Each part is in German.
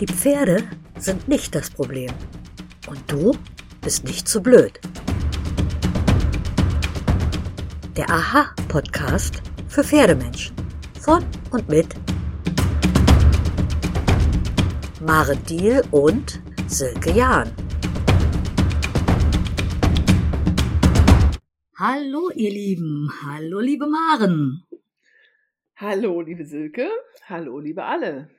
Die Pferde sind nicht das Problem. Und du bist nicht zu blöd. Der Aha-Podcast für Pferdemenschen. Von und mit Mare Diel und Silke Jahn. Hallo, ihr Lieben. Hallo, liebe Maren. Hallo, liebe Silke. Hallo, liebe alle.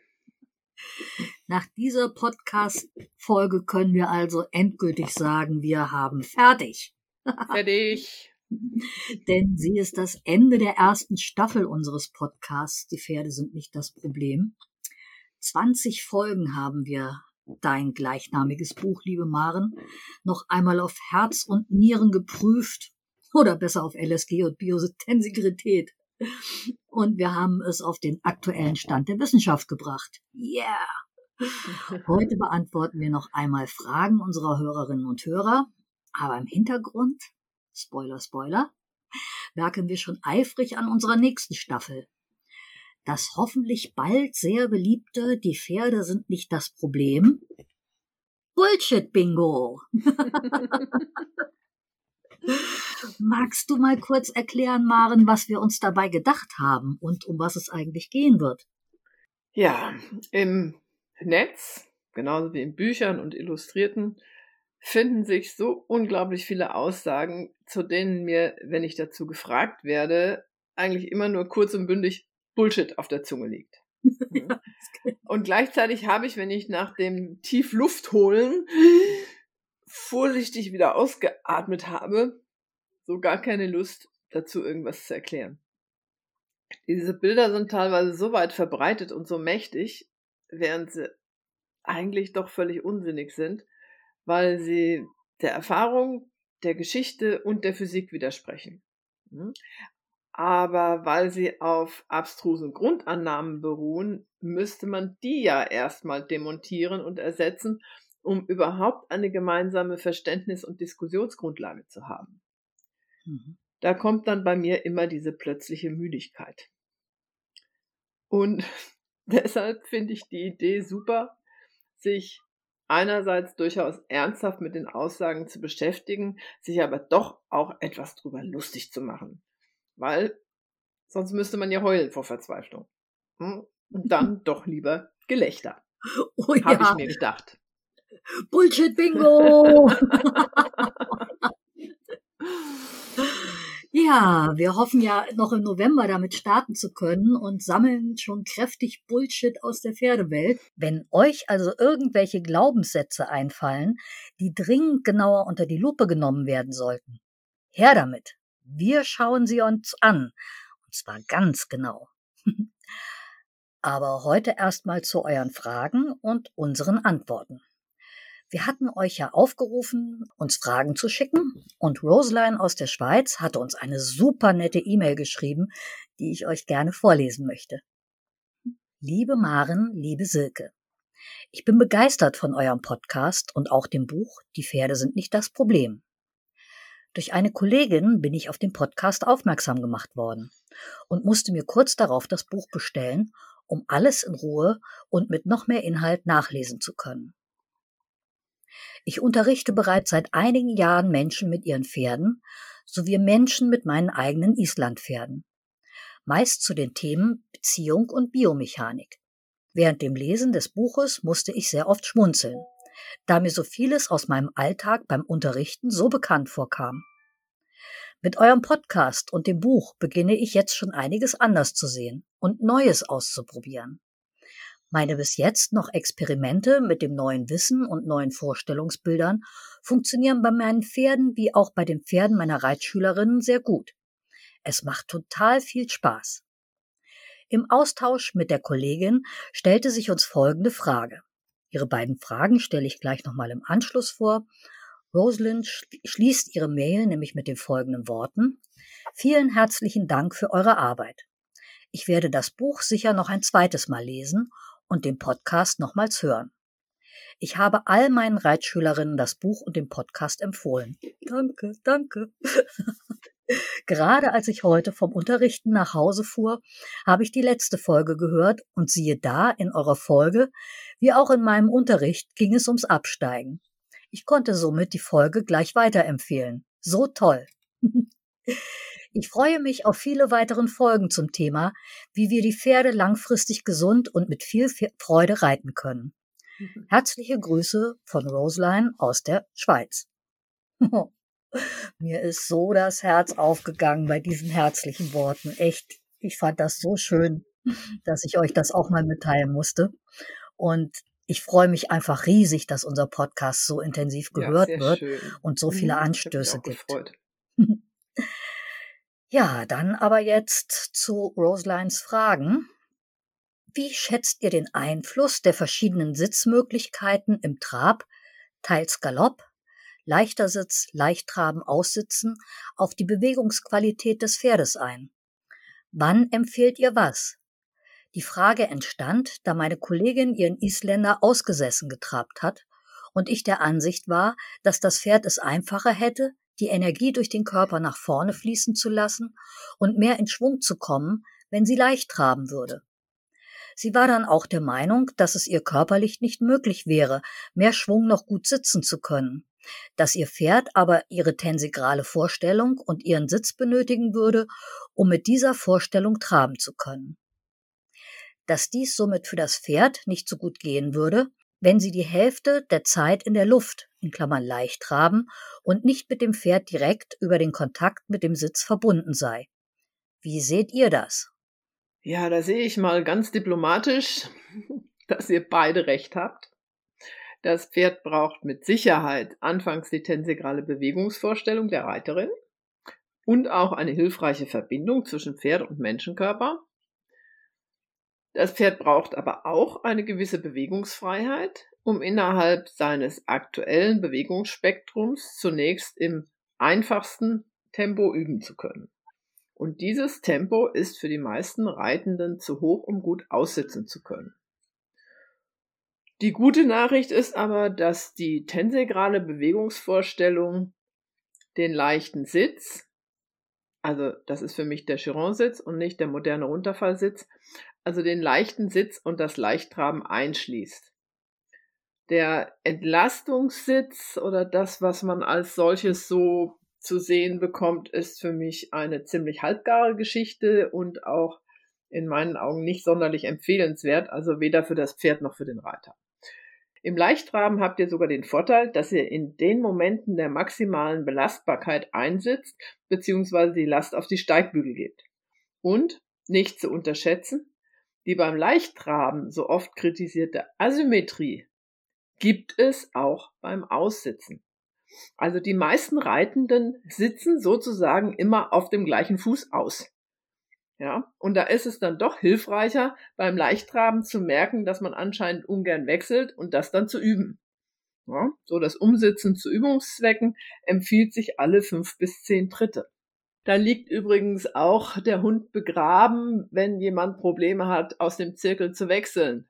Nach dieser Podcast-Folge können wir also endgültig sagen, wir haben fertig. Fertig. Denn sie ist das Ende der ersten Staffel unseres Podcasts. Die Pferde sind nicht das Problem. 20 Folgen haben wir dein gleichnamiges Buch, liebe Maren, noch einmal auf Herz und Nieren geprüft. Oder besser auf LSG und Biotensigrität. Und wir haben es auf den aktuellen Stand der Wissenschaft gebracht. Yeah! Heute beantworten wir noch einmal Fragen unserer Hörerinnen und Hörer. Aber im Hintergrund, Spoiler, Spoiler, werken wir schon eifrig an unserer nächsten Staffel. Das hoffentlich bald sehr beliebte Die Pferde sind nicht das Problem. Bullshit Bingo! Magst du mal kurz erklären, Maren, was wir uns dabei gedacht haben und um was es eigentlich gehen wird? Ja, im Netz, genauso wie in Büchern und Illustrierten, finden sich so unglaublich viele Aussagen, zu denen mir, wenn ich dazu gefragt werde, eigentlich immer nur kurz und bündig Bullshit auf der Zunge liegt. ja, und gleichzeitig habe ich, wenn ich nach dem tief Luft holen vorsichtig wieder ausgeatmet habe, so gar keine Lust dazu irgendwas zu erklären. Diese Bilder sind teilweise so weit verbreitet und so mächtig, während sie eigentlich doch völlig unsinnig sind, weil sie der Erfahrung, der Geschichte und der Physik widersprechen. Hm? Aber weil sie auf abstrusen Grundannahmen beruhen, müsste man die ja erstmal demontieren und ersetzen, um überhaupt eine gemeinsame Verständnis- und Diskussionsgrundlage zu haben. Mhm. Da kommt dann bei mir immer diese plötzliche Müdigkeit. Und deshalb finde ich die Idee super, sich einerseits durchaus ernsthaft mit den Aussagen zu beschäftigen, sich aber doch auch etwas drüber lustig zu machen. Weil sonst müsste man ja heulen vor Verzweiflung. Hm? Und dann doch lieber Gelächter. Oh ja. Habe ich mir gedacht. Bullshit Bingo! Ja, wir hoffen ja noch im November damit starten zu können und sammeln schon kräftig Bullshit aus der Pferdewelt. Wenn euch also irgendwelche Glaubenssätze einfallen, die dringend genauer unter die Lupe genommen werden sollten, her damit. Wir schauen sie uns an. Und zwar ganz genau. Aber heute erstmal zu euren Fragen und unseren Antworten. Wir hatten euch ja aufgerufen, uns Fragen zu schicken und Roseline aus der Schweiz hatte uns eine super nette E-Mail geschrieben, die ich euch gerne vorlesen möchte. Liebe Maren, liebe Silke, ich bin begeistert von eurem Podcast und auch dem Buch Die Pferde sind nicht das Problem. Durch eine Kollegin bin ich auf den Podcast aufmerksam gemacht worden und musste mir kurz darauf das Buch bestellen, um alles in Ruhe und mit noch mehr Inhalt nachlesen zu können. Ich unterrichte bereits seit einigen Jahren Menschen mit ihren Pferden sowie Menschen mit meinen eigenen Islandpferden. Meist zu den Themen Beziehung und Biomechanik. Während dem Lesen des Buches musste ich sehr oft schmunzeln, da mir so vieles aus meinem Alltag beim Unterrichten so bekannt vorkam. Mit eurem Podcast und dem Buch beginne ich jetzt schon einiges anders zu sehen und Neues auszuprobieren. Meine bis jetzt noch Experimente mit dem neuen Wissen und neuen Vorstellungsbildern funktionieren bei meinen Pferden wie auch bei den Pferden meiner Reitschülerinnen sehr gut. Es macht total viel Spaß. Im Austausch mit der Kollegin stellte sich uns folgende Frage. Ihre beiden Fragen stelle ich gleich nochmal im Anschluss vor. Rosalind schließt ihre Mail nämlich mit den folgenden Worten. Vielen herzlichen Dank für eure Arbeit. Ich werde das Buch sicher noch ein zweites Mal lesen und den Podcast nochmals hören. Ich habe all meinen Reitschülerinnen das Buch und den Podcast empfohlen. Danke, danke. Gerade als ich heute vom Unterrichten nach Hause fuhr, habe ich die letzte Folge gehört und siehe da, in eurer Folge, wie auch in meinem Unterricht, ging es ums Absteigen. Ich konnte somit die Folge gleich weiterempfehlen. So toll. Ich freue mich auf viele weiteren Folgen zum Thema, wie wir die Pferde langfristig gesund und mit viel Freude reiten können. Herzliche Grüße von Roseline aus der Schweiz. Mir ist so das Herz aufgegangen bei diesen herzlichen Worten. Echt, ich fand das so schön, dass ich euch das auch mal mitteilen musste. Und ich freue mich einfach riesig, dass unser Podcast so intensiv gehört ja, wird schön. und so viele mhm, Anstöße gibt. ja, dann aber jetzt zu Roselines Fragen. Wie schätzt ihr den Einfluss der verschiedenen Sitzmöglichkeiten im Trab, teils Galopp, leichter Sitz, Leichttraben, Aussitzen auf die Bewegungsqualität des Pferdes ein? Wann empfehlt ihr was? Die Frage entstand, da meine Kollegin ihren Isländer ausgesessen getrabt hat und ich der Ansicht war, dass das Pferd es einfacher hätte, die Energie durch den Körper nach vorne fließen zu lassen und mehr in Schwung zu kommen, wenn sie leicht traben würde. Sie war dann auch der Meinung, dass es ihr körperlich nicht möglich wäre, mehr Schwung noch gut sitzen zu können, dass ihr Pferd aber ihre tensegrale Vorstellung und ihren Sitz benötigen würde, um mit dieser Vorstellung traben zu können. Dass dies somit für das Pferd nicht so gut gehen würde, wenn sie die Hälfte der Zeit in der Luft, in Klammern leicht traben, und nicht mit dem Pferd direkt über den Kontakt mit dem Sitz verbunden sei. Wie seht ihr das? Ja, da sehe ich mal ganz diplomatisch, dass ihr beide recht habt. Das Pferd braucht mit Sicherheit anfangs die tensegrale Bewegungsvorstellung der Reiterin und auch eine hilfreiche Verbindung zwischen Pferd und Menschenkörper. Das Pferd braucht aber auch eine gewisse Bewegungsfreiheit, um innerhalb seines aktuellen Bewegungsspektrums zunächst im einfachsten Tempo üben zu können. Und dieses Tempo ist für die meisten Reitenden zu hoch, um gut aussitzen zu können. Die gute Nachricht ist aber, dass die tensegrale Bewegungsvorstellung den leichten Sitz, also das ist für mich der Chiron-Sitz und nicht der moderne Runterfallsitz, also den leichten Sitz und das Leichttraben einschließt. Der Entlastungssitz oder das, was man als solches so zu sehen bekommt, ist für mich eine ziemlich halbgare Geschichte und auch in meinen Augen nicht sonderlich empfehlenswert, also weder für das Pferd noch für den Reiter. Im Leichtraben habt ihr sogar den Vorteil, dass ihr in den Momenten der maximalen Belastbarkeit einsitzt bzw. die Last auf die Steigbügel gebt. Und, nicht zu unterschätzen, die beim Leichtraben so oft kritisierte Asymmetrie gibt es auch beim Aussitzen. Also die meisten Reitenden sitzen sozusagen immer auf dem gleichen Fuß aus. Ja, und da ist es dann doch hilfreicher, beim Leichttraben zu merken, dass man anscheinend ungern wechselt und das dann zu üben. Ja, so das Umsitzen zu Übungszwecken empfiehlt sich alle fünf bis zehn Tritte. Da liegt übrigens auch der Hund begraben, wenn jemand Probleme hat, aus dem Zirkel zu wechseln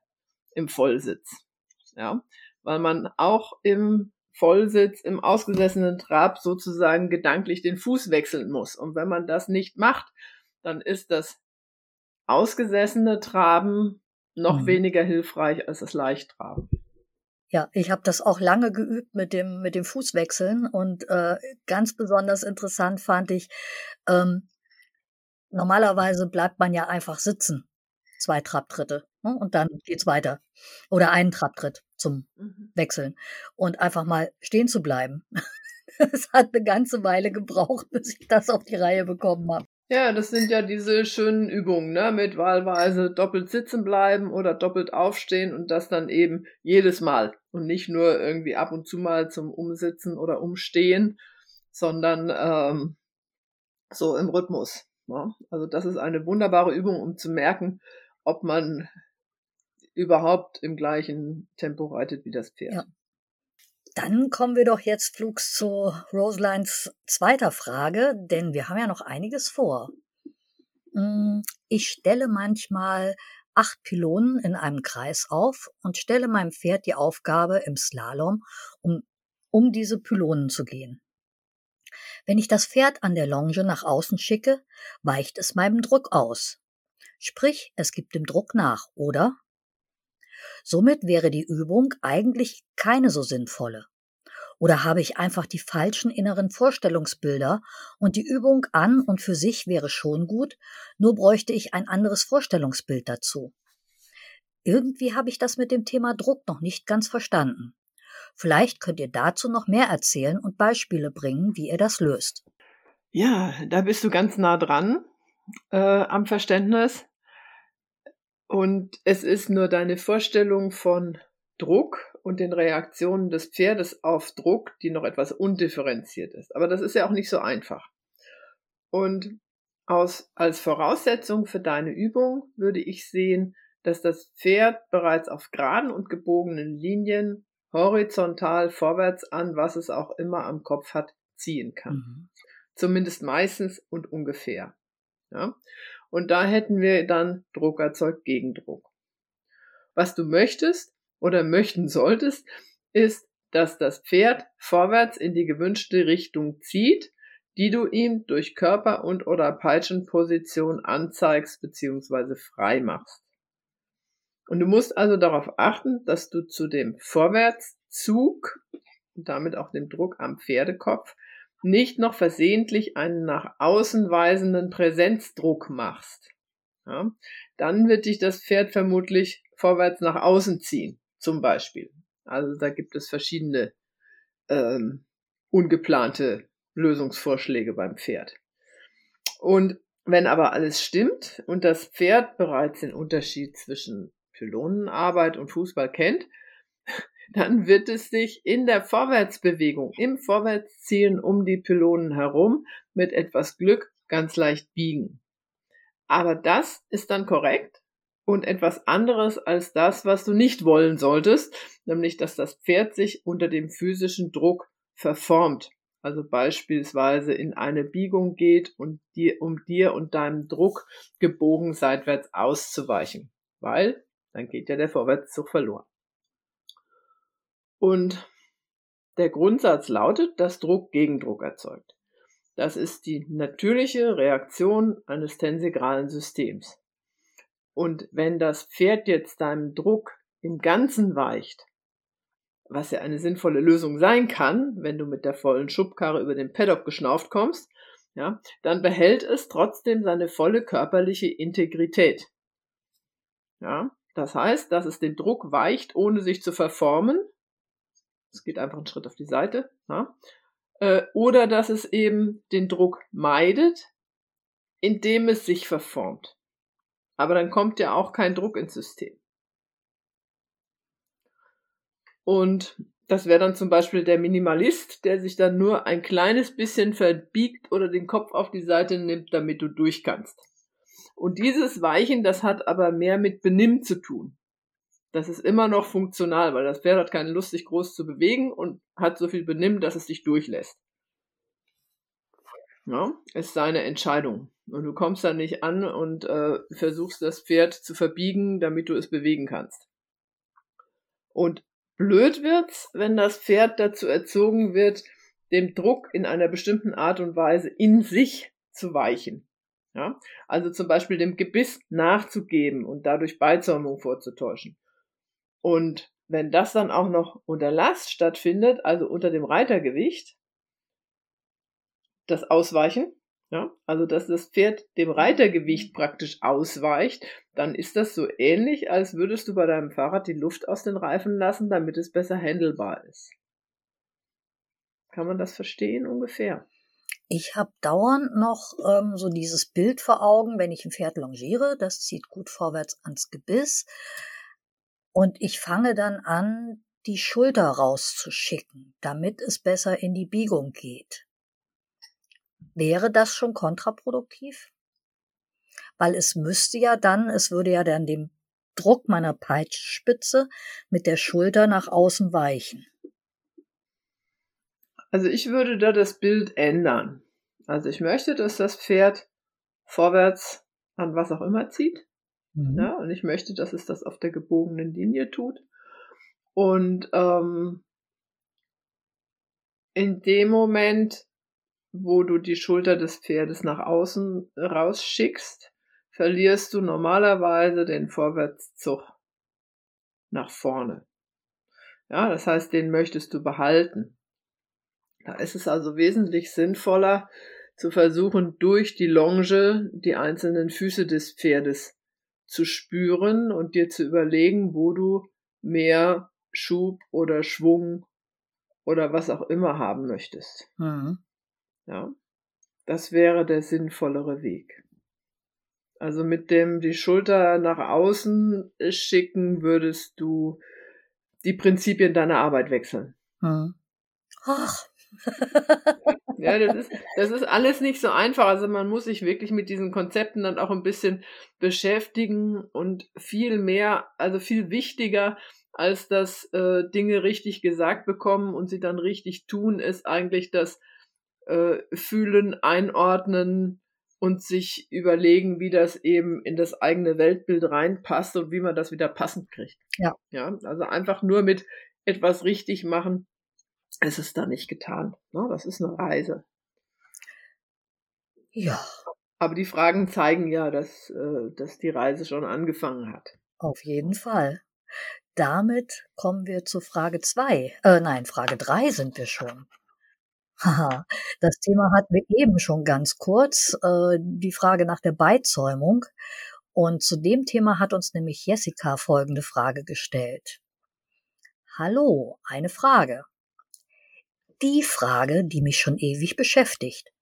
im Vollsitz. Ja, weil man auch im Vollsitz im ausgesessenen Trab sozusagen gedanklich den Fuß wechseln muss. Und wenn man das nicht macht, dann ist das ausgesessene Traben noch mhm. weniger hilfreich als das Leichttraben. Ja, ich habe das auch lange geübt mit dem mit dem Fußwechseln und äh, ganz besonders interessant fand ich, ähm, normalerweise bleibt man ja einfach sitzen, zwei Trabtritte ne, und dann geht's weiter oder einen Trabtritt zum mhm. Wechseln und einfach mal stehen zu bleiben. Es hat eine ganze Weile gebraucht, bis ich das auf die Reihe bekommen habe. Ja, das sind ja diese schönen Übungen, ne, mit wahlweise doppelt sitzen bleiben oder doppelt aufstehen und das dann eben jedes Mal und nicht nur irgendwie ab und zu mal zum Umsitzen oder Umstehen, sondern ähm, so im Rhythmus. Ne? Also das ist eine wunderbare Übung, um zu merken, ob man überhaupt im gleichen Tempo reitet wie das Pferd. Ja. Dann kommen wir doch jetzt flugs zu Roselines zweiter Frage, denn wir haben ja noch einiges vor. Hm, ich stelle manchmal acht Pylonen in einem Kreis auf und stelle meinem Pferd die Aufgabe im Slalom, um, um diese Pylonen zu gehen. Wenn ich das Pferd an der Longe nach außen schicke, weicht es meinem Druck aus. Sprich, es gibt dem Druck nach, oder? Somit wäre die Übung eigentlich keine so sinnvolle. Oder habe ich einfach die falschen inneren Vorstellungsbilder und die Übung an und für sich wäre schon gut, nur bräuchte ich ein anderes Vorstellungsbild dazu. Irgendwie habe ich das mit dem Thema Druck noch nicht ganz verstanden. Vielleicht könnt ihr dazu noch mehr erzählen und Beispiele bringen, wie ihr das löst. Ja, da bist du ganz nah dran äh, am Verständnis. Und es ist nur deine Vorstellung von Druck und den Reaktionen des Pferdes auf Druck, die noch etwas undifferenziert ist. Aber das ist ja auch nicht so einfach. Und aus, als Voraussetzung für deine Übung würde ich sehen, dass das Pferd bereits auf geraden und gebogenen Linien horizontal vorwärts an, was es auch immer am Kopf hat, ziehen kann. Mhm. Zumindest meistens und ungefähr. Ja? Und da hätten wir dann Druck erzeugt Gegendruck. Was du möchtest oder möchten solltest, ist, dass das Pferd vorwärts in die gewünschte Richtung zieht, die du ihm durch Körper und oder Peitschenposition anzeigst bzw. frei machst. Und du musst also darauf achten, dass du zu dem Vorwärtszug und damit auch dem Druck am Pferdekopf nicht noch versehentlich einen nach außen weisenden Präsenzdruck machst. Ja, dann wird dich das Pferd vermutlich vorwärts nach außen ziehen, zum Beispiel. Also da gibt es verschiedene ähm, ungeplante Lösungsvorschläge beim Pferd. Und wenn aber alles stimmt und das Pferd bereits den Unterschied zwischen Pylonenarbeit und Fußball kennt, dann wird es sich in der Vorwärtsbewegung, im Vorwärtsziehen um die Pylonen herum mit etwas Glück ganz leicht biegen. Aber das ist dann korrekt und etwas anderes als das, was du nicht wollen solltest, nämlich dass das Pferd sich unter dem physischen Druck verformt. Also beispielsweise in eine Biegung geht und dir, um dir und deinem Druck gebogen seitwärts auszuweichen. Weil dann geht ja der Vorwärtszug verloren. Und der Grundsatz lautet, dass Druck Gegendruck erzeugt. Das ist die natürliche Reaktion eines tensegralen Systems. Und wenn das Pferd jetzt deinem Druck im Ganzen weicht, was ja eine sinnvolle Lösung sein kann, wenn du mit der vollen Schubkarre über den Paddock geschnauft kommst, ja, dann behält es trotzdem seine volle körperliche Integrität. Ja, das heißt, dass es den Druck weicht, ohne sich zu verformen. Es geht einfach einen Schritt auf die Seite. Ja? Äh, oder dass es eben den Druck meidet, indem es sich verformt. Aber dann kommt ja auch kein Druck ins System. Und das wäre dann zum Beispiel der Minimalist, der sich dann nur ein kleines bisschen verbiegt oder den Kopf auf die Seite nimmt, damit du durch kannst. Und dieses Weichen, das hat aber mehr mit Benimm zu tun. Das ist immer noch funktional, weil das Pferd hat keine Lust, sich groß zu bewegen und hat so viel Benimm, dass es dich durchlässt. Ja, ist seine Entscheidung. Und du kommst da nicht an und äh, versuchst das Pferd zu verbiegen, damit du es bewegen kannst. Und blöd wird's, wenn das Pferd dazu erzogen wird, dem Druck in einer bestimmten Art und Weise in sich zu weichen. Ja? Also zum Beispiel dem Gebiss nachzugeben und dadurch Beizäumung vorzutäuschen. Und wenn das dann auch noch unter Last stattfindet, also unter dem Reitergewicht, das Ausweichen, ja, also dass das Pferd dem Reitergewicht praktisch ausweicht, dann ist das so ähnlich, als würdest du bei deinem Fahrrad die Luft aus den Reifen lassen, damit es besser handelbar ist. Kann man das verstehen ungefähr? Ich habe dauernd noch ähm, so dieses Bild vor Augen, wenn ich ein Pferd longiere, das zieht gut vorwärts ans Gebiss. Und ich fange dann an, die Schulter rauszuschicken, damit es besser in die Biegung geht. Wäre das schon kontraproduktiv? Weil es müsste ja dann, es würde ja dann dem Druck meiner Peitschspitze mit der Schulter nach außen weichen. Also ich würde da das Bild ändern. Also ich möchte, dass das Pferd vorwärts an was auch immer zieht. Mhm. Ja, und ich möchte, dass es das auf der gebogenen Linie tut. Und ähm, in dem Moment wo du die Schulter des Pferdes nach außen rausschickst, verlierst du normalerweise den Vorwärtszug nach vorne. Ja, das heißt, den möchtest du behalten. Da ist es also wesentlich sinnvoller, zu versuchen, durch die Longe die einzelnen Füße des Pferdes zu spüren und dir zu überlegen, wo du mehr Schub oder Schwung oder was auch immer haben möchtest. Mhm. Ja, das wäre der sinnvollere Weg. Also mit dem die Schulter nach außen schicken, würdest du die Prinzipien deiner Arbeit wechseln. Hm. Ach. ja, das ist, das ist alles nicht so einfach. Also man muss sich wirklich mit diesen Konzepten dann auch ein bisschen beschäftigen und viel mehr, also viel wichtiger, als dass äh, Dinge richtig gesagt bekommen und sie dann richtig tun, ist eigentlich das äh, Fühlen, Einordnen, und sich überlegen, wie das eben in das eigene Weltbild reinpasst und wie man das wieder passend kriegt. Ja. Ja, also einfach nur mit etwas richtig machen, ist es da nicht getan. Ne? Das ist eine Reise. Ja. Aber die Fragen zeigen ja, dass, äh, dass die Reise schon angefangen hat. Auf jeden Fall. Damit kommen wir zu Frage zwei. Äh, nein, Frage drei sind wir schon. Haha, das Thema hatten wir eben schon ganz kurz, äh, die Frage nach der Beizäumung. Und zu dem Thema hat uns nämlich Jessica folgende Frage gestellt. Hallo, eine Frage. Die Frage, die mich schon ewig beschäftigt.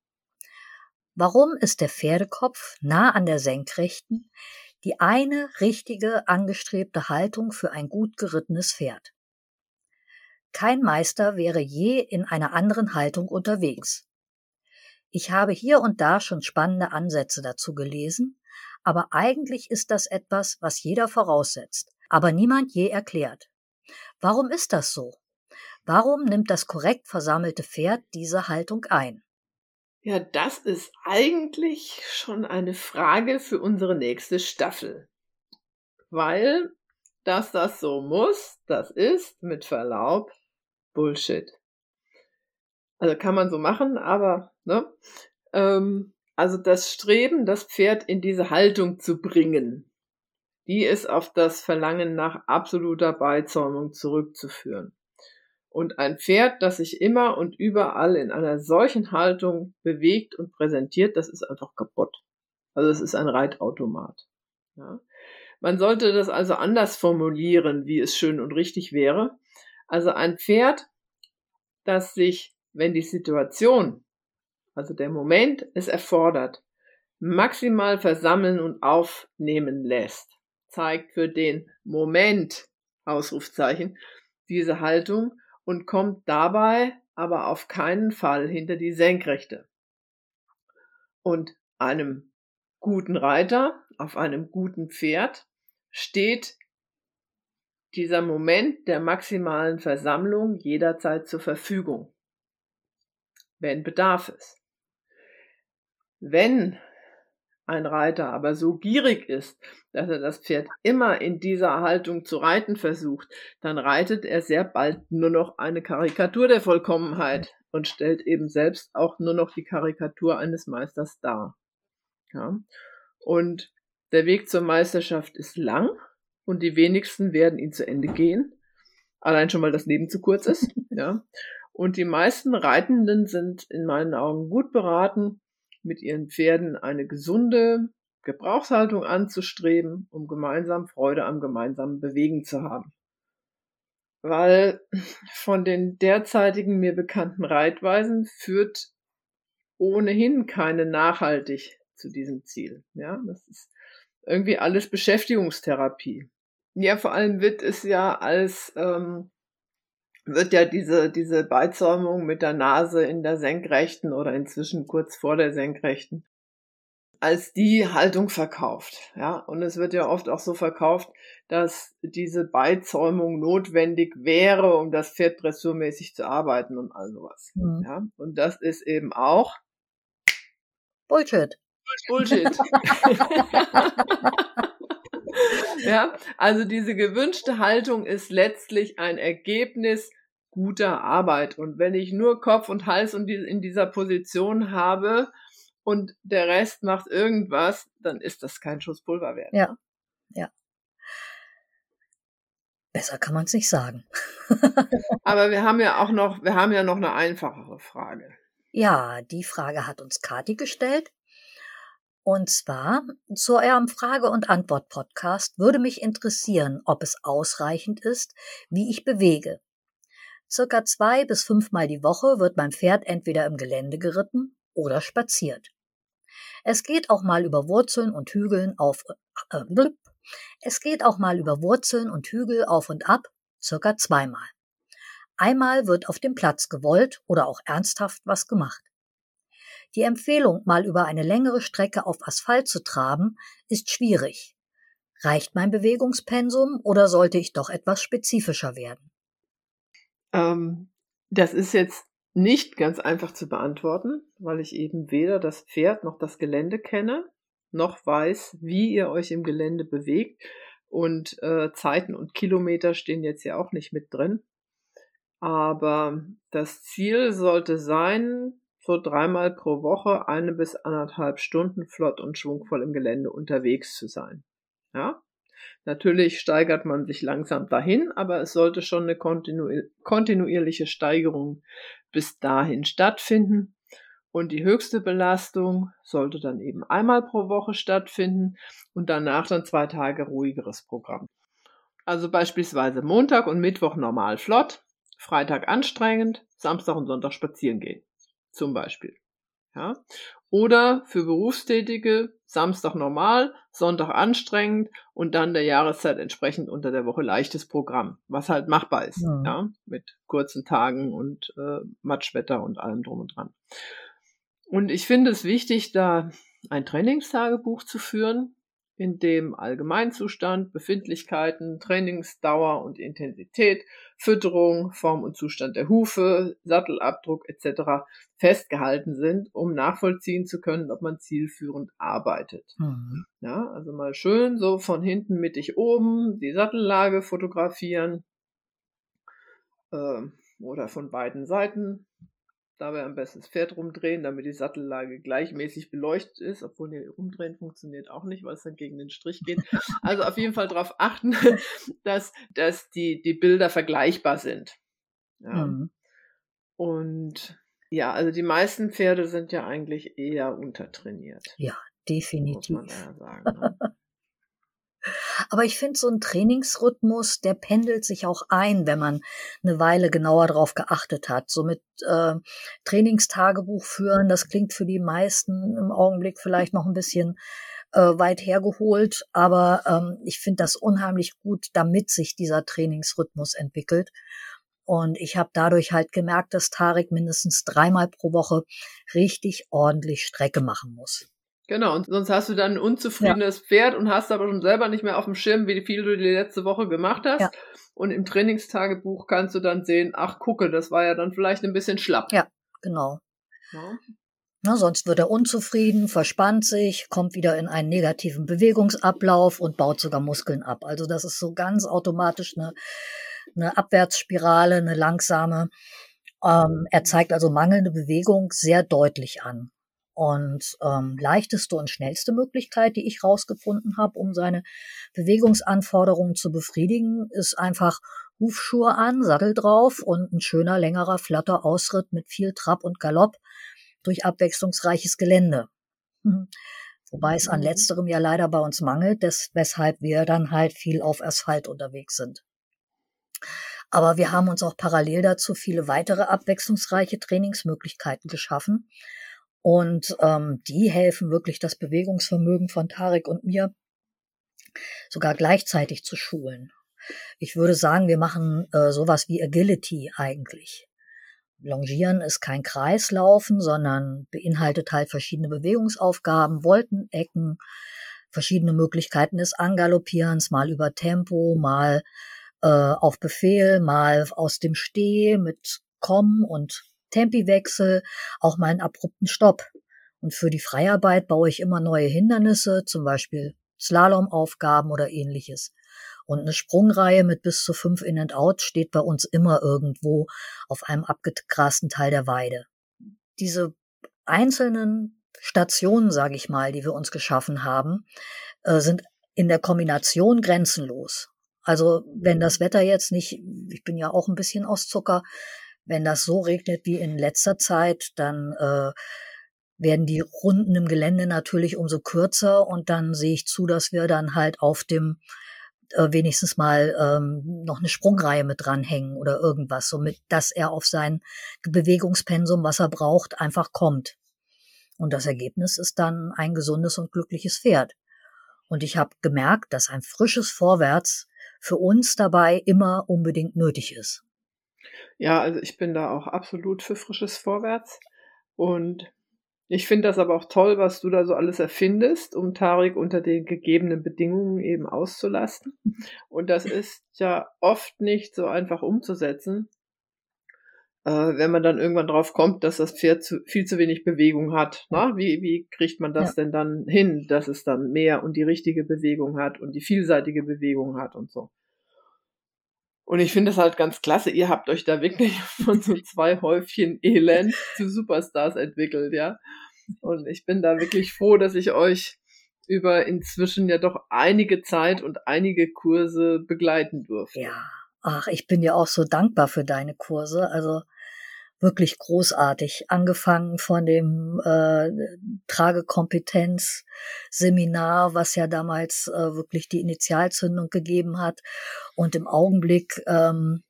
Warum ist der Pferdekopf nah an der Senkrechten die eine richtige angestrebte Haltung für ein gut gerittenes Pferd? Kein Meister wäre je in einer anderen Haltung unterwegs. Ich habe hier und da schon spannende Ansätze dazu gelesen, aber eigentlich ist das etwas, was jeder voraussetzt, aber niemand je erklärt. Warum ist das so? Warum nimmt das korrekt versammelte Pferd diese Haltung ein? Ja, das ist eigentlich schon eine Frage für unsere nächste Staffel. Weil, dass das so muss, das ist, mit Verlaub, Bullshit. Also kann man so machen, aber, ne? Ähm, also das Streben, das Pferd in diese Haltung zu bringen, die ist auf das Verlangen nach absoluter Beizäumung zurückzuführen. Und ein Pferd, das sich immer und überall in einer solchen Haltung bewegt und präsentiert, das ist einfach kaputt. Also es ist ein Reitautomat. Ja. Man sollte das also anders formulieren, wie es schön und richtig wäre. Also ein Pferd, das sich, wenn die Situation, also der Moment es erfordert, maximal versammeln und aufnehmen lässt, zeigt für den Moment, Ausrufzeichen, diese Haltung und kommt dabei aber auf keinen Fall hinter die Senkrechte. Und einem guten Reiter auf einem guten Pferd steht dieser Moment der maximalen Versammlung jederzeit zur Verfügung, wenn Bedarf ist. Wenn ein Reiter aber so gierig ist, dass er das Pferd immer in dieser Haltung zu reiten versucht, dann reitet er sehr bald nur noch eine Karikatur der Vollkommenheit und stellt eben selbst auch nur noch die Karikatur eines Meisters dar. Ja. Und der Weg zur Meisterschaft ist lang, und die wenigsten werden ihn zu Ende gehen. Allein schon, weil das Leben zu kurz ist. ja. Und die meisten Reitenden sind in meinen Augen gut beraten, mit ihren Pferden eine gesunde Gebrauchshaltung anzustreben, um gemeinsam Freude am gemeinsamen Bewegen zu haben. Weil von den derzeitigen mir bekannten Reitweisen führt ohnehin keine nachhaltig zu diesem Ziel. Ja, das ist irgendwie alles Beschäftigungstherapie. Ja, vor allem wird es ja als, ähm, wird ja diese, diese Beizäumung mit der Nase in der Senkrechten oder inzwischen kurz vor der Senkrechten als die Haltung verkauft. Ja, und es wird ja oft auch so verkauft, dass diese Beizäumung notwendig wäre, um das Pferd dressurmäßig zu arbeiten und all sowas. Mhm. Ja, und das ist eben auch Bullshit. Bullshit. ja, also diese gewünschte Haltung ist letztlich ein Ergebnis guter Arbeit. Und wenn ich nur Kopf und Hals in dieser Position habe und der Rest macht irgendwas, dann ist das kein Schuss Pulver wert. Ja, ja. Besser kann man es nicht sagen. Aber wir haben ja auch noch, wir haben ja noch eine einfachere Frage. Ja, die Frage hat uns Kati gestellt. Und zwar zu eurem Frage- und Antwort-Podcast würde mich interessieren, ob es ausreichend ist, wie ich bewege. Circa zwei bis fünfmal die Woche wird mein Pferd entweder im Gelände geritten oder spaziert. Es geht auch mal über Wurzeln und Hügeln auf, äh, es geht auch mal über Wurzeln und Hügel auf und ab, circa zweimal. Einmal wird auf dem Platz gewollt oder auch ernsthaft was gemacht. Die Empfehlung, mal über eine längere Strecke auf Asphalt zu traben, ist schwierig. Reicht mein Bewegungspensum oder sollte ich doch etwas spezifischer werden? Ähm, das ist jetzt nicht ganz einfach zu beantworten, weil ich eben weder das Pferd noch das Gelände kenne, noch weiß, wie ihr euch im Gelände bewegt. Und äh, Zeiten und Kilometer stehen jetzt ja auch nicht mit drin. Aber das Ziel sollte sein, so dreimal pro Woche eine bis anderthalb Stunden flott und schwungvoll im Gelände unterwegs zu sein. Ja? Natürlich steigert man sich langsam dahin, aber es sollte schon eine kontinu kontinuierliche Steigerung bis dahin stattfinden. Und die höchste Belastung sollte dann eben einmal pro Woche stattfinden und danach dann zwei Tage ruhigeres Programm. Also beispielsweise Montag und Mittwoch normal flott, Freitag anstrengend, Samstag und Sonntag spazieren gehen zum Beispiel. Ja? Oder für Berufstätige Samstag normal, Sonntag anstrengend und dann der Jahreszeit entsprechend unter der Woche leichtes Programm, was halt machbar ist, ja, ja? mit kurzen Tagen und äh, Matschwetter und allem drum und dran. Und ich finde es wichtig, da ein Trainingstagebuch zu führen, in dem Allgemeinzustand, Befindlichkeiten, Trainingsdauer und Intensität, Fütterung, Form und Zustand der Hufe, Sattelabdruck etc. festgehalten sind, um nachvollziehen zu können, ob man zielführend arbeitet. Mhm. Ja, also mal schön so von hinten mittig oben die Sattellage fotografieren äh, oder von beiden Seiten dabei am besten das Pferd rumdrehen, damit die Sattellage gleichmäßig beleuchtet ist, obwohl die rumdrehen funktioniert auch nicht, weil es dann gegen den Strich geht. Also auf jeden Fall darauf achten, dass, dass die, die Bilder vergleichbar sind. Ja. Mhm. Und ja, also die meisten Pferde sind ja eigentlich eher untertrainiert. Ja, definitiv. Muss man ja sagen. Ne? Aber ich finde, so ein Trainingsrhythmus, der pendelt sich auch ein, wenn man eine Weile genauer drauf geachtet hat. So mit äh, Trainingstagebuch führen, das klingt für die meisten im Augenblick vielleicht noch ein bisschen äh, weit hergeholt, aber ähm, ich finde das unheimlich gut, damit sich dieser Trainingsrhythmus entwickelt. Und ich habe dadurch halt gemerkt, dass Tarek mindestens dreimal pro Woche richtig ordentlich Strecke machen muss. Genau, und sonst hast du dann ein unzufriedenes ja. Pferd und hast aber schon selber nicht mehr auf dem Schirm, wie viel du die letzte Woche gemacht hast. Ja. Und im Trainingstagebuch kannst du dann sehen, ach gucke, das war ja dann vielleicht ein bisschen schlapp. Ja, genau. Ja. Na, sonst wird er unzufrieden, verspannt sich, kommt wieder in einen negativen Bewegungsablauf und baut sogar Muskeln ab. Also das ist so ganz automatisch eine, eine Abwärtsspirale, eine langsame. Ähm, er zeigt also mangelnde Bewegung sehr deutlich an. Und ähm, leichteste und schnellste Möglichkeit, die ich rausgefunden habe, um seine Bewegungsanforderungen zu befriedigen, ist einfach Hufschuhe an, Sattel drauf und ein schöner, längerer, flatter Ausritt mit viel Trab und Galopp durch abwechslungsreiches Gelände. Mhm. Wobei es an mhm. letzterem ja leider bei uns mangelt, des, weshalb wir dann halt viel auf Asphalt unterwegs sind. Aber wir haben uns auch parallel dazu viele weitere abwechslungsreiche Trainingsmöglichkeiten geschaffen und ähm, die helfen wirklich, das Bewegungsvermögen von Tarek und mir sogar gleichzeitig zu schulen. Ich würde sagen, wir machen äh, sowas wie Agility eigentlich. Longieren ist kein Kreislaufen, sondern beinhaltet halt verschiedene Bewegungsaufgaben, Wolken, Ecken, verschiedene Möglichkeiten des Angaloppierens, mal über Tempo, mal äh, auf Befehl, mal aus dem Steh mit Kommen und Tempiwechsel, auch mal einen abrupten Stopp. Und für die Freiarbeit baue ich immer neue Hindernisse, zum Beispiel Slalomaufgaben oder ähnliches. Und eine Sprungreihe mit bis zu fünf In and Out steht bei uns immer irgendwo auf einem abgegrasten Teil der Weide. Diese einzelnen Stationen, sage ich mal, die wir uns geschaffen haben, äh, sind in der Kombination grenzenlos. Also wenn das Wetter jetzt nicht, ich bin ja auch ein bisschen aus Zucker, wenn das so regnet wie in letzter Zeit, dann äh, werden die Runden im Gelände natürlich umso kürzer und dann sehe ich zu, dass wir dann halt auf dem äh, wenigstens mal ähm, noch eine Sprungreihe mit dranhängen oder irgendwas, somit dass er auf sein Bewegungspensum, was er braucht, einfach kommt. Und das Ergebnis ist dann ein gesundes und glückliches Pferd. Und ich habe gemerkt, dass ein frisches Vorwärts für uns dabei immer unbedingt nötig ist. Ja, also ich bin da auch absolut für frisches Vorwärts. Und ich finde das aber auch toll, was du da so alles erfindest, um Tarik unter den gegebenen Bedingungen eben auszulasten. Und das ist ja oft nicht so einfach umzusetzen, äh, wenn man dann irgendwann drauf kommt, dass das Pferd zu, viel zu wenig Bewegung hat. Na? Wie, wie kriegt man das ja. denn dann hin, dass es dann mehr und die richtige Bewegung hat und die vielseitige Bewegung hat und so. Und ich finde es halt ganz klasse, ihr habt euch da wirklich von so zwei Häufchen Elend zu Superstars entwickelt, ja. Und ich bin da wirklich froh, dass ich euch über inzwischen ja doch einige Zeit und einige Kurse begleiten durfte. Ja, ach, ich bin ja auch so dankbar für deine Kurse. Also wirklich großartig. Angefangen von dem äh, Tragekompetenz-Seminar, was ja damals äh, wirklich die Initialzündung gegeben hat. Und im Augenblick, ähm,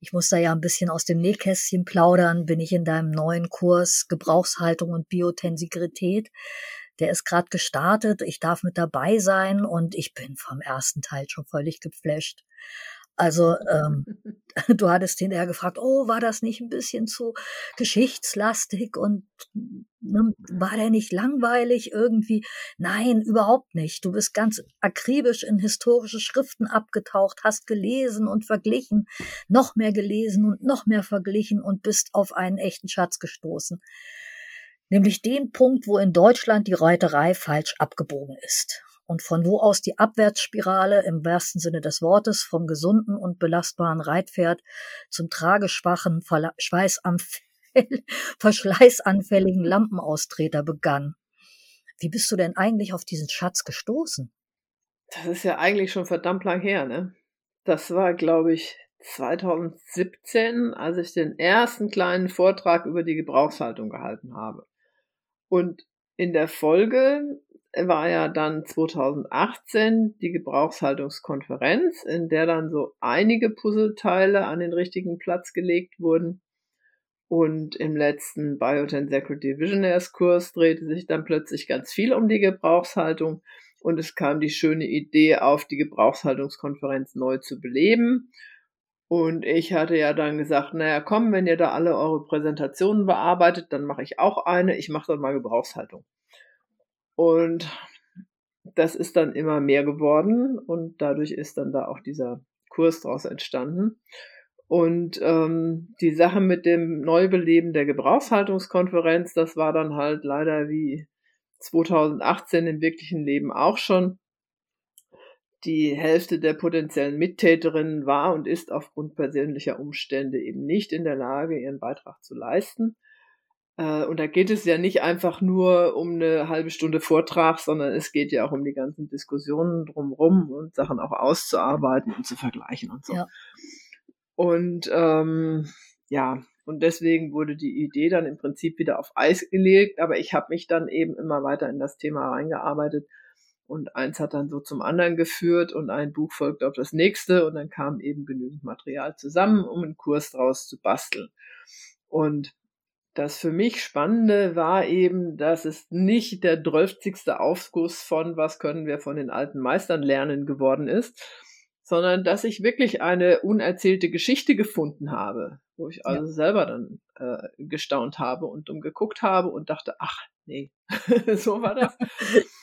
ich muss da ja ein bisschen aus dem Nähkästchen plaudern, bin ich in deinem neuen Kurs Gebrauchshaltung und Biotensigrität. Der ist gerade gestartet, ich darf mit dabei sein und ich bin vom ersten Teil schon völlig geflasht. Also ähm, du hattest hinterher gefragt, oh, war das nicht ein bisschen zu geschichtslastig und ne, war der nicht langweilig irgendwie? Nein, überhaupt nicht. Du bist ganz akribisch in historische Schriften abgetaucht, hast gelesen und verglichen, noch mehr gelesen und noch mehr verglichen und bist auf einen echten Schatz gestoßen. Nämlich den Punkt, wo in Deutschland die Reiterei falsch abgebogen ist und von wo aus die Abwärtsspirale im wahrsten Sinne des Wortes vom gesunden und belastbaren Reitpferd zum trageschwachen, verschleißanfälligen Lampenaustreter begann. Wie bist du denn eigentlich auf diesen Schatz gestoßen? Das ist ja eigentlich schon verdammt lang her, ne? Das war, glaube ich, 2017, als ich den ersten kleinen Vortrag über die Gebrauchshaltung gehalten habe. Und in der Folge war ja dann 2018 die Gebrauchshaltungskonferenz, in der dann so einige Puzzleteile an den richtigen Platz gelegt wurden. Und im letzten Biotensecurity Visionaries Kurs drehte sich dann plötzlich ganz viel um die Gebrauchshaltung und es kam die schöne Idee auf, die Gebrauchshaltungskonferenz neu zu beleben. Und ich hatte ja dann gesagt, naja, komm, wenn ihr da alle eure Präsentationen bearbeitet, dann mache ich auch eine. Ich mache dann mal Gebrauchshaltung. Und das ist dann immer mehr geworden und dadurch ist dann da auch dieser Kurs daraus entstanden. Und ähm, die Sache mit dem Neubeleben der Gebrauchshaltungskonferenz, das war dann halt leider wie 2018 im wirklichen Leben auch schon. Die Hälfte der potenziellen Mittäterinnen war und ist aufgrund persönlicher Umstände eben nicht in der Lage, ihren Beitrag zu leisten. Äh, und da geht es ja nicht einfach nur um eine halbe Stunde Vortrag, sondern es geht ja auch um die ganzen Diskussionen drumherum und Sachen auch auszuarbeiten und zu vergleichen und so. Ja. Und ähm, ja, und deswegen wurde die Idee dann im Prinzip wieder auf Eis gelegt, aber ich habe mich dann eben immer weiter in das Thema reingearbeitet und eins hat dann so zum anderen geführt und ein Buch folgte auf das nächste und dann kam eben genügend Material zusammen, um einen Kurs draus zu basteln. Und das für mich Spannende war eben, dass es nicht der drölfzigste Aufguss von was können wir von den alten Meistern lernen geworden ist, sondern dass ich wirklich eine unerzählte Geschichte gefunden habe, wo ich also ja. selber dann äh, gestaunt habe und umgeguckt habe und dachte, ach nee, so war das.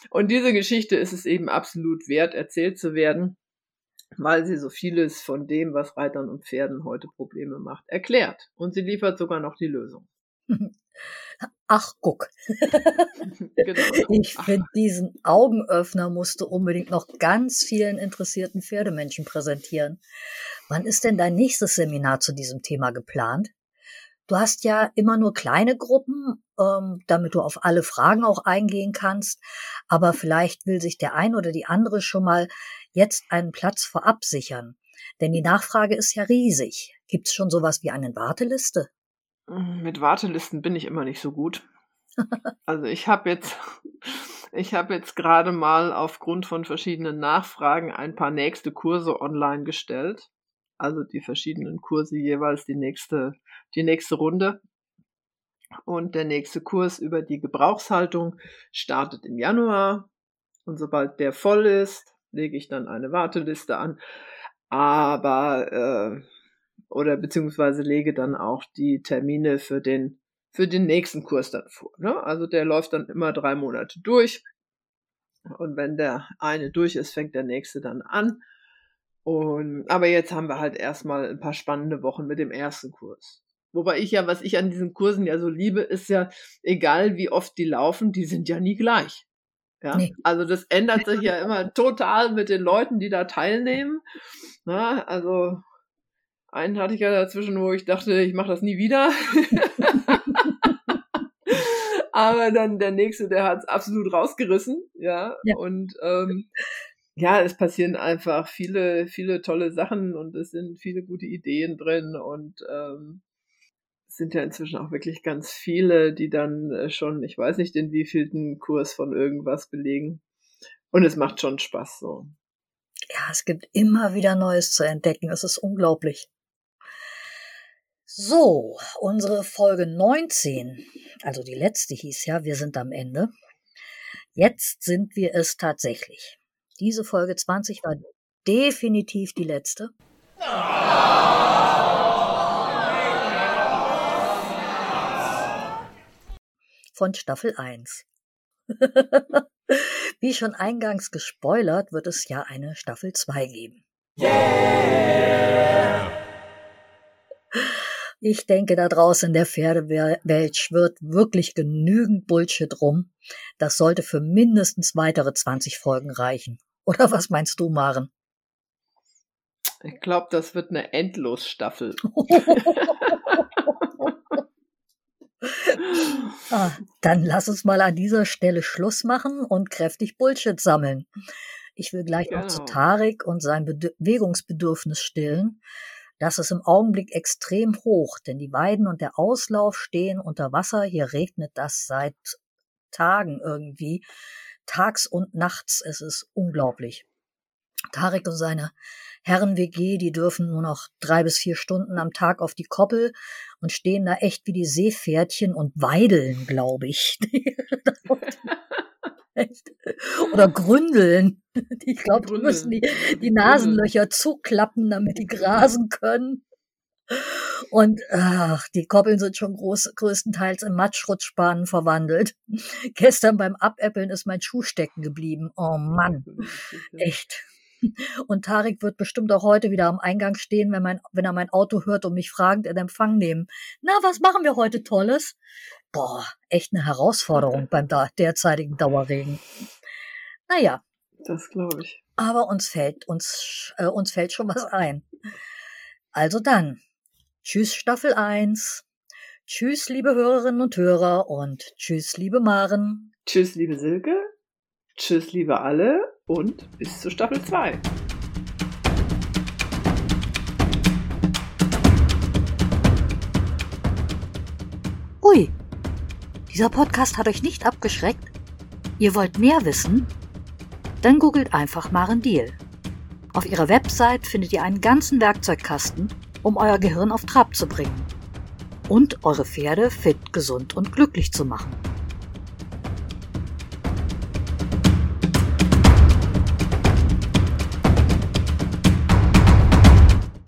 und diese Geschichte ist es eben absolut wert, erzählt zu werden, weil sie so vieles von dem, was Reitern und Pferden heute Probleme macht, erklärt. Und sie liefert sogar noch die Lösung. Ach, guck. genau. Ich finde, diesen Augenöffner musst du unbedingt noch ganz vielen interessierten Pferdemenschen präsentieren. Wann ist denn dein nächstes Seminar zu diesem Thema geplant? Du hast ja immer nur kleine Gruppen, ähm, damit du auf alle Fragen auch eingehen kannst. Aber vielleicht will sich der ein oder die andere schon mal jetzt einen Platz vorab sichern. Denn die Nachfrage ist ja riesig. Gibt es schon sowas wie eine Warteliste? Mit Wartelisten bin ich immer nicht so gut. Also ich habe jetzt, ich habe jetzt gerade mal aufgrund von verschiedenen Nachfragen ein paar nächste Kurse online gestellt. Also die verschiedenen Kurse jeweils die nächste, die nächste Runde. Und der nächste Kurs über die Gebrauchshaltung startet im Januar. Und sobald der voll ist, lege ich dann eine Warteliste an. Aber äh, oder beziehungsweise lege dann auch die Termine für den für den nächsten Kurs dann vor. Ne? Also der läuft dann immer drei Monate durch. Und wenn der eine durch ist, fängt der nächste dann an. Und, aber jetzt haben wir halt erstmal ein paar spannende Wochen mit dem ersten Kurs. Wobei ich ja, was ich an diesen Kursen ja so liebe, ist ja, egal wie oft die laufen, die sind ja nie gleich. Ja, nee. also das ändert sich ja immer total mit den Leuten, die da teilnehmen. Na, also einen hatte ich ja dazwischen, wo ich dachte, ich mache das nie wieder. Aber dann der nächste, der hat es absolut rausgerissen, ja. ja. Und ähm, ja, es passieren einfach viele, viele tolle Sachen und es sind viele gute Ideen drin und ähm, es sind ja inzwischen auch wirklich ganz viele, die dann äh, schon, ich weiß nicht, den wievielten Kurs von irgendwas belegen. Und es macht schon Spaß so. Ja, es gibt immer wieder Neues zu entdecken. Es ist unglaublich. So, unsere Folge 19, also die letzte hieß ja, wir sind am Ende. Jetzt sind wir es tatsächlich. Diese Folge 20 war definitiv die letzte. Von Staffel 1. Wie schon eingangs gespoilert, wird es ja eine Staffel 2 geben. Yeah! Ich denke, da draußen in der Pferdewelt schwirrt wirklich genügend Bullshit rum. Das sollte für mindestens weitere 20 Folgen reichen. Oder was meinst du, Maren? Ich glaube, das wird eine Endlosstaffel. ah, dann lass uns mal an dieser Stelle Schluss machen und kräftig Bullshit sammeln. Ich will gleich genau. noch zu genau. Tarik und sein Bewegungsbedürfnis stillen. Das ist im Augenblick extrem hoch, denn die Weiden und der Auslauf stehen unter Wasser. Hier regnet das seit Tagen irgendwie. Tags und nachts. Es ist unglaublich. Tarek und seine Herren-WG, die dürfen nur noch drei bis vier Stunden am Tag auf die Koppel und stehen da echt wie die Seepferdchen und weideln, glaube ich. Echt? Oder Gründeln. Ich glaube, die müssen die, die Nasenlöcher zuklappen, damit die grasen können. Und ach, die Koppeln sind schon groß, größtenteils in Matschrutschbahnen verwandelt. Gestern beim Abäppeln ist mein Schuh stecken geblieben. Oh Mann, echt. Und Tarek wird bestimmt auch heute wieder am Eingang stehen, wenn, mein, wenn er mein Auto hört und mich fragend in Empfang nehmen. Na, was machen wir heute Tolles? Boah, echt eine Herausforderung beim da derzeitigen Dauerregen. Naja. Das glaube ich. Aber uns fällt, uns, äh, uns fällt schon was ein. Also dann. Tschüss Staffel 1. Tschüss, liebe Hörerinnen und Hörer und tschüss, liebe Maren. Tschüss, liebe Silke. Tschüss, liebe alle und bis zur Staffel 2. Ui, dieser Podcast hat euch nicht abgeschreckt? Ihr wollt mehr wissen? Dann googelt einfach Maren Deal. Auf ihrer Website findet ihr einen ganzen Werkzeugkasten, um euer Gehirn auf Trab zu bringen und eure Pferde fit, gesund und glücklich zu machen.